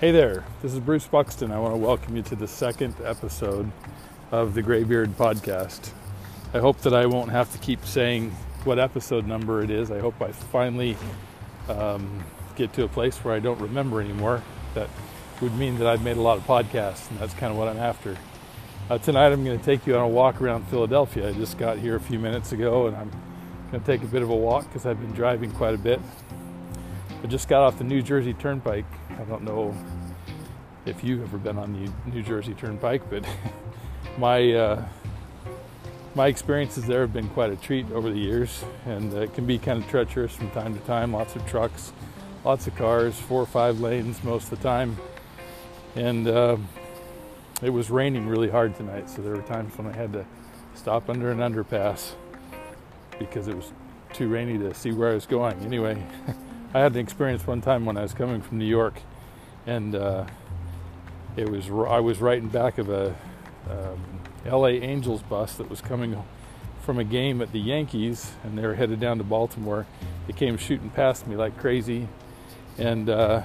Hey there, this is Bruce Buxton. I want to welcome you to the second episode of the Graybeard podcast. I hope that I won't have to keep saying what episode number it is. I hope I finally um, get to a place where I don't remember anymore. That would mean that I've made a lot of podcasts, and that's kind of what I'm after. Uh, tonight, I'm going to take you on a walk around Philadelphia. I just got here a few minutes ago, and I'm going to take a bit of a walk because I've been driving quite a bit. I just got off the New Jersey Turnpike. I don't know if you've ever been on the New Jersey Turnpike, but my uh, my experiences there have been quite a treat over the years, and it can be kind of treacherous from time to time. Lots of trucks, lots of cars, four or five lanes most of the time, and uh, it was raining really hard tonight, so there were times when I had to stop under an underpass because it was too rainy to see where I was going. Anyway. I had an experience one time when I was coming from New York, and uh, it was I was right in back of a um, L.A. Angels bus that was coming from a game at the Yankees, and they were headed down to Baltimore. They came shooting past me like crazy, and uh,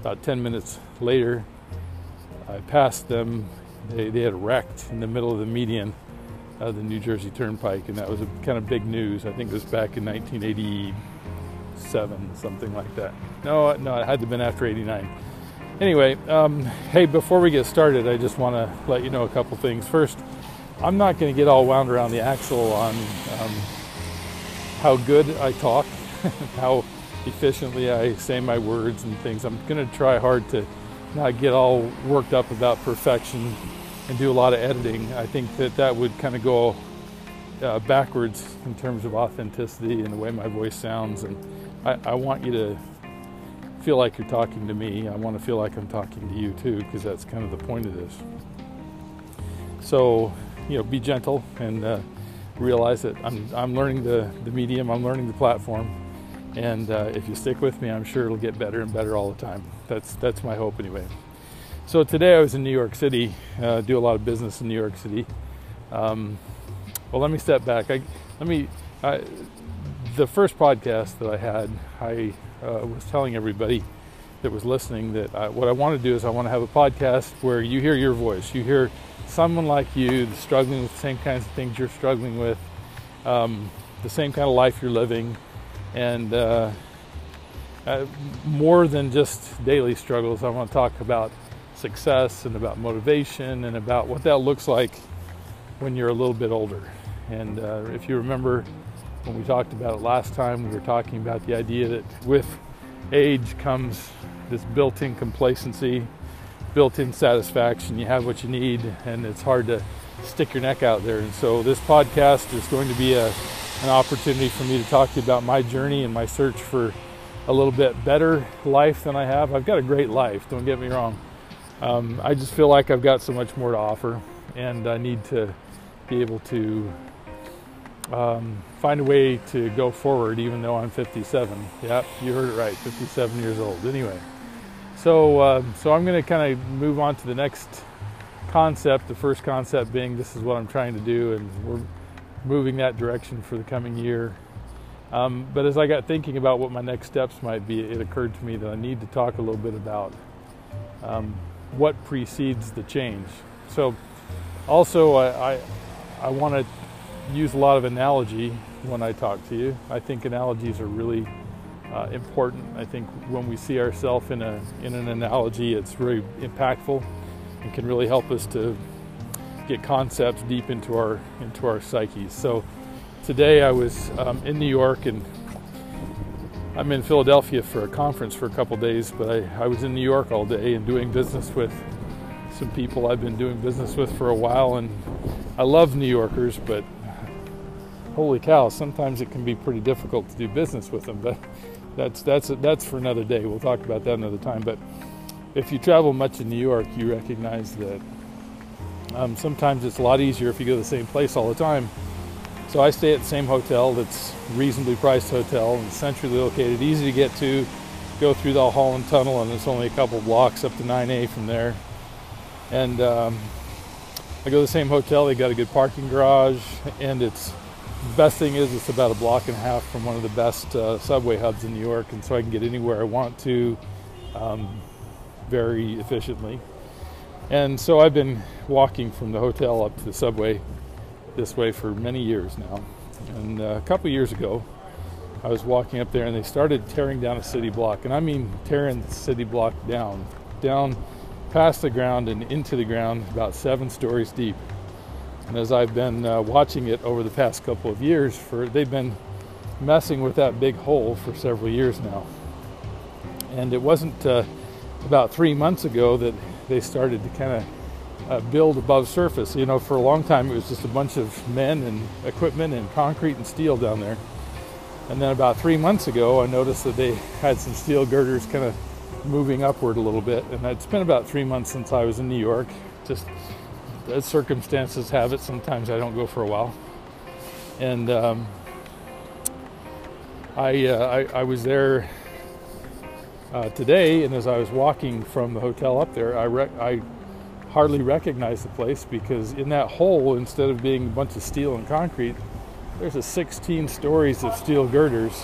about 10 minutes later, I passed them. They, they had wrecked in the middle of the median of the New Jersey Turnpike, and that was kind of big news. I think it was back in 1980 seven, something like that. No, no, it had to have been after 89. Anyway, um, hey, before we get started, I just want to let you know a couple things. First, I'm not going to get all wound around the axle on um, how good I talk, how efficiently I say my words and things. I'm going to try hard to not get all worked up about perfection and do a lot of editing. I think that that would kind of go uh, backwards in terms of authenticity and the way my voice sounds and I, I want you to feel like you're talking to me. I want to feel like I'm talking to you too, because that's kind of the point of this. So, you know, be gentle and uh, realize that I'm, I'm learning the, the medium, I'm learning the platform. And uh, if you stick with me, I'm sure it'll get better and better all the time. That's, that's my hope anyway. So today I was in New York City, uh, do a lot of business in New York City. Um, well, let me step back. I, let me. I, the first podcast that I had, I uh, was telling everybody that was listening that I, what I want to do is I want to have a podcast where you hear your voice, you hear someone like you struggling with the same kinds of things you're struggling with, um, the same kind of life you're living, and uh, uh, more than just daily struggles. I want to talk about success and about motivation and about what that looks like when you're a little bit older. And uh, if you remember when we talked about it last time, we were talking about the idea that with age comes this built in complacency, built in satisfaction. You have what you need, and it's hard to stick your neck out there. And so, this podcast is going to be a, an opportunity for me to talk to you about my journey and my search for a little bit better life than I have. I've got a great life, don't get me wrong. Um, I just feel like I've got so much more to offer, and I need to be able to um, find a way to go forward, even though I'm 57. Yep, you heard it right, 57 years old. Anyway, so uh, so I'm going to kind of move on to the next concept. The first concept being this is what I'm trying to do, and we're moving that direction for the coming year. Um, but as I got thinking about what my next steps might be, it occurred to me that I need to talk a little bit about um, what precedes the change. So, also, I, I, I want to use a lot of analogy when I talk to you. I think analogies are really uh, important. I think when we see ourselves in a in an analogy, it's very impactful and can really help us to get concepts deep into our into our psyches. So today I was um, in New York and I'm in Philadelphia for a conference for a couple days, but I, I was in New York all day and doing business with some people I've been doing business with for a while and I love New Yorkers, but holy cow, sometimes it can be pretty difficult to do business with them. But that's that's that's for another day. We'll talk about that another time. But if you travel much in New York, you recognize that um, sometimes it's a lot easier if you go to the same place all the time. So I stay at the same hotel that's reasonably priced hotel and centrally located, easy to get to. Go through the Holland Tunnel, and it's only a couple blocks up to 9A from there. And um, I go to the same hotel. They got a good parking garage, and it's the best thing is it's about a block and a half from one of the best uh, subway hubs in New York, and so I can get anywhere I want to. Um, very efficiently. And so I've been walking from the hotel up to the subway this way for many years now. And uh, a couple years ago, I was walking up there and they started tearing down a city block. And I mean tearing the city block down, down past the ground and into the ground, about seven stories deep. And as I've been uh, watching it over the past couple of years, for they've been messing with that big hole for several years now. And it wasn't uh, about three months ago that they started to kind of uh, build above surface. You know, for a long time it was just a bunch of men and equipment and concrete and steel down there. And then about three months ago, I noticed that they had some steel girders kind of moving upward a little bit. And it's been about three months since I was in New York. Just as circumstances have it, sometimes I don't go for a while. And um, I, uh, I, I was there uh, today, and as I was walking from the hotel up there, I, rec- I hardly recognized the place because in that hole, instead of being a bunch of steel and concrete, there's a 16 stories of steel girders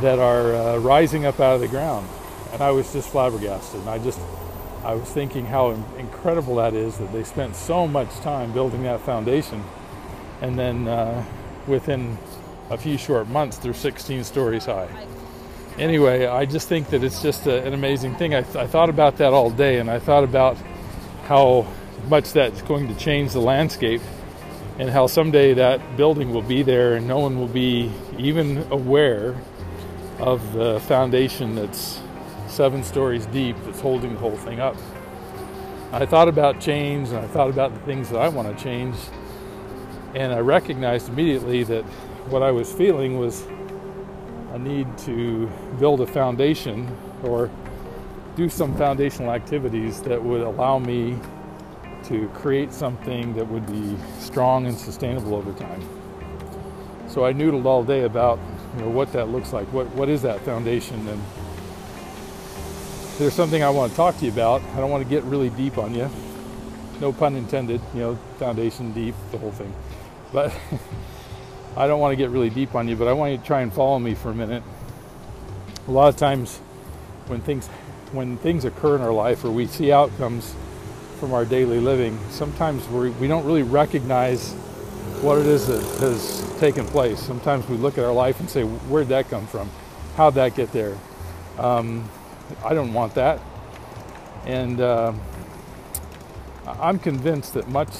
that are uh, rising up out of the ground. And I was just flabbergasted. And I just, I was thinking how incredible that is that they spent so much time building that foundation. And then uh, within a few short months, they're 16 stories high anyway, I just think that it's just a, an amazing thing. I, th- I, thought about that all day, and I thought about how much that's going to change the landscape, and how someday that building will be there, and no one will be even aware of the foundation that's seven stories deep that's holding the whole thing up. I thought about change, and I thought about the things that I want to change, and I recognized immediately that what I was feeling was a need to build a foundation or do some foundational activities that would allow me to create something that would be strong and sustainable over time. So I noodled all day about you know what that looks like. What what is that foundation? And there's something I want to talk to you about. I don't want to get really deep on you. No pun intended. You know, foundation deep, the whole thing. But I don't want to get really deep on you, but I want you to try and follow me for a minute. A lot of times when things when things occur in our life or we see outcomes from our daily living, sometimes we we don't really recognize what it is that has taken place. Sometimes we look at our life and say, where'd that come from? How'd that get there? Um, I don't want that. And uh, I'm convinced that much,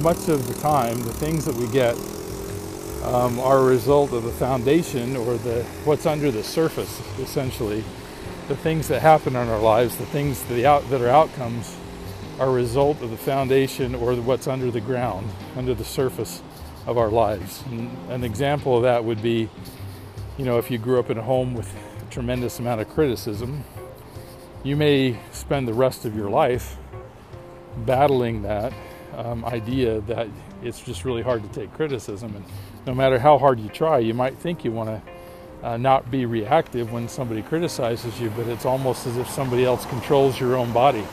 much of the time, the things that we get um, are a result of the foundation or the what's under the surface, essentially. The things that happen in our lives, the things that, out, that are outcomes, are a result of the foundation or what's under the ground, under the surface of our lives. And an example of that would be, you know, if you grew up in a home with a tremendous amount of criticism, you may spend the rest of your life battling that um, idea that it's just really hard to take criticism. And no matter how hard you try, you might think you want to uh, not be reactive when somebody criticizes you, but it's almost as if somebody else controls your own body.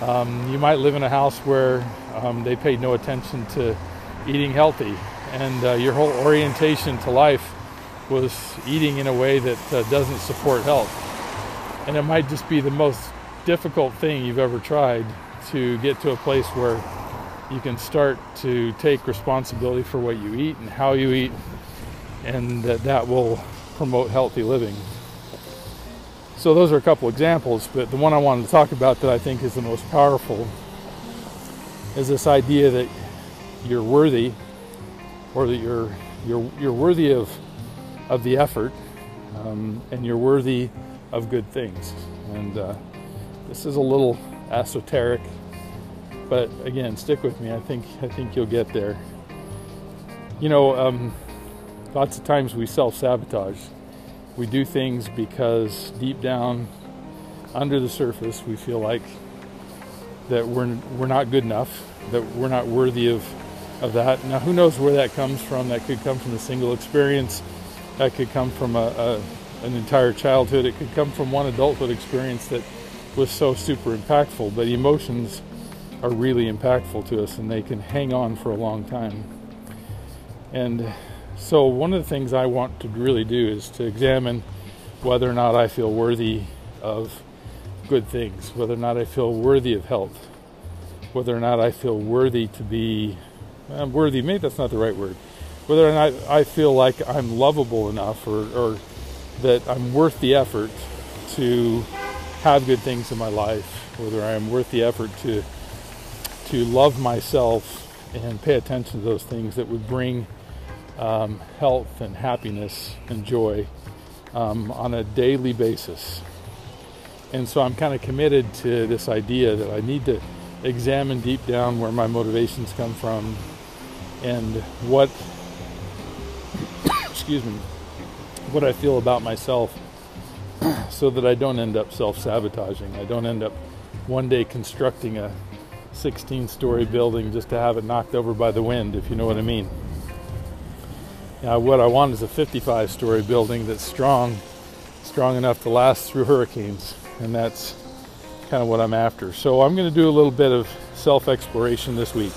Um, you might live in a house where um, they paid no attention to eating healthy, and uh, your whole orientation to life was eating in a way that uh, doesn't support health. And it might just be the most difficult thing you've ever tried to get to a place where you can start to take responsibility for what you eat and how you eat, and that that will promote healthy living. So those are a couple examples, but the one I wanted to talk about that I think is the most powerful is this idea that you're worthy, or that you're you're you're worthy of of the effort, um, and you're worthy of good things. And uh, this is a little esoteric but again, stick with me. I think I think you'll get there. You know, um, lots of times we self-sabotage. We do things because deep down, under the surface, we feel like that we're we're not good enough, that we're not worthy of of that. Now, who knows where that comes from? That could come from a single experience. That could come from a, a an entire childhood. It could come from one adulthood experience that was so super impactful. But emotions are really impactful to us and they can hang on for a long time. And so, one of the things I want to really do is to examine whether or not I feel worthy of good things, whether or not I feel worthy of health, whether or not I feel worthy to be uh, worthy. Maybe that's not the right word. Whether or not I feel like I'm lovable enough, or, or that I'm worth the effort to have good things in my life, whether I am worth the effort to to love myself and pay attention to those things that would bring um, health and happiness and joy um, on a daily basis. And so I'm kind of committed to this idea that I need to examine deep down where my motivations come from and what, excuse me, what I feel about myself so that I don't end up self sabotaging. I don't end up one day constructing a 16 story building just to have it knocked over by the wind, if you know what I mean. Now, what I want is a 55 story building that's strong, strong enough to last through hurricanes, and that's kind of what I'm after. So, I'm going to do a little bit of self exploration this week.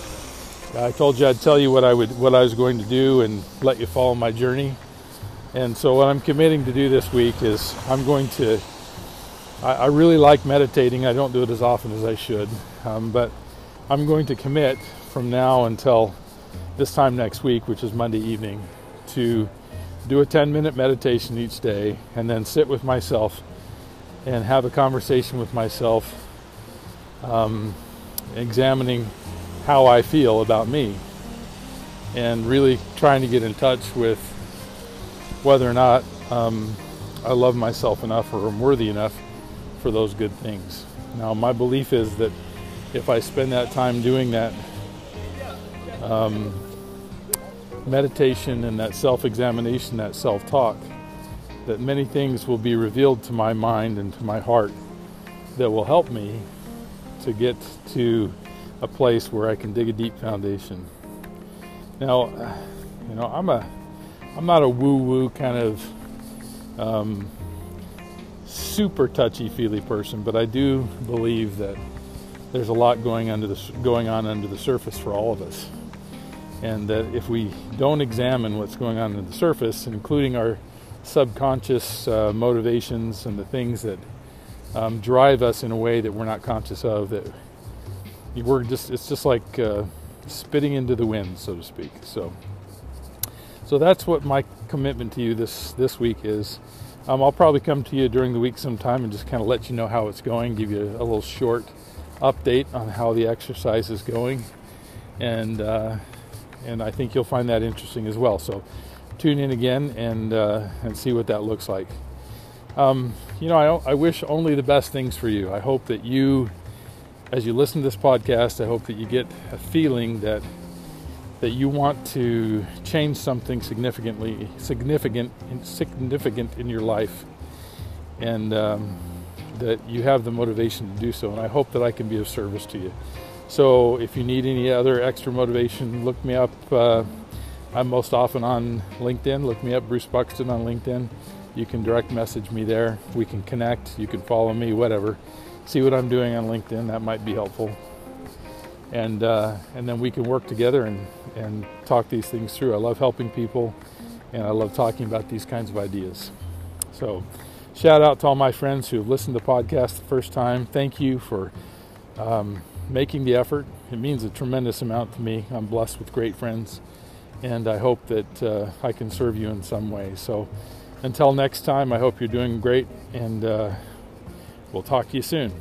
I told you I'd tell you what I would, what I was going to do, and let you follow my journey. And so, what I'm committing to do this week is I'm going to. I, I really like meditating. I don't do it as often as I should, um, but I'm going to commit from now until this time next week, which is Monday evening, to do a 10 minute meditation each day and then sit with myself and have a conversation with myself, um, examining how I feel about me and really trying to get in touch with whether or not um, I love myself enough or am worthy enough for those good things. Now, my belief is that if I spend that time doing that um, meditation and that self examination, that self talk, that many things will be revealed to my mind and to my heart that will help me to get to a place where I can dig a deep foundation. Now, you know, I'm a I'm not a woo woo kind of um, super touchy feely person, but I do believe that there's a lot going under the going on under the surface for all of us, and that if we don't examine what's going on under the surface, including our subconscious uh, motivations and the things that um, drive us in a way that we're not conscious of, that we're just it's just like uh, spitting into the wind, so to speak. So, so that's what my commitment to you this this week is. Um, I'll probably come to you during the week sometime and just kind of let you know how it's going, give you a, little short update on how the exercise is going, and uh, and I think you'll find that interesting as well. So tune in again and uh, and see what that looks like. Um, you know, I, I wish only the best things for you. I hope that you, as you listen to this podcast, I hope that you get a feeling that that you want to change something significantly significant significant in your life and um, that you have the motivation to do so. And I hope that I can be of service to you. So if you need any other extra motivation, look me up. Uh, I'm most often on LinkedIn. Look me up, Bruce Buxton on LinkedIn. You can direct message me there. We can connect. You can follow me, whatever. See what I'm doing on LinkedIn. That might be helpful. And uh, and then we can work together and and talk these things through. I love helping people, and I love talking about these kinds of ideas. So. Shout out to all my friends who have listened to the podcast the first time. Thank you for um, making the effort. It means a tremendous amount to me. I'm blessed with great friends, and I hope that uh, I can serve you in some way. So until next time, I hope you're doing great, and uh, we'll talk to you soon.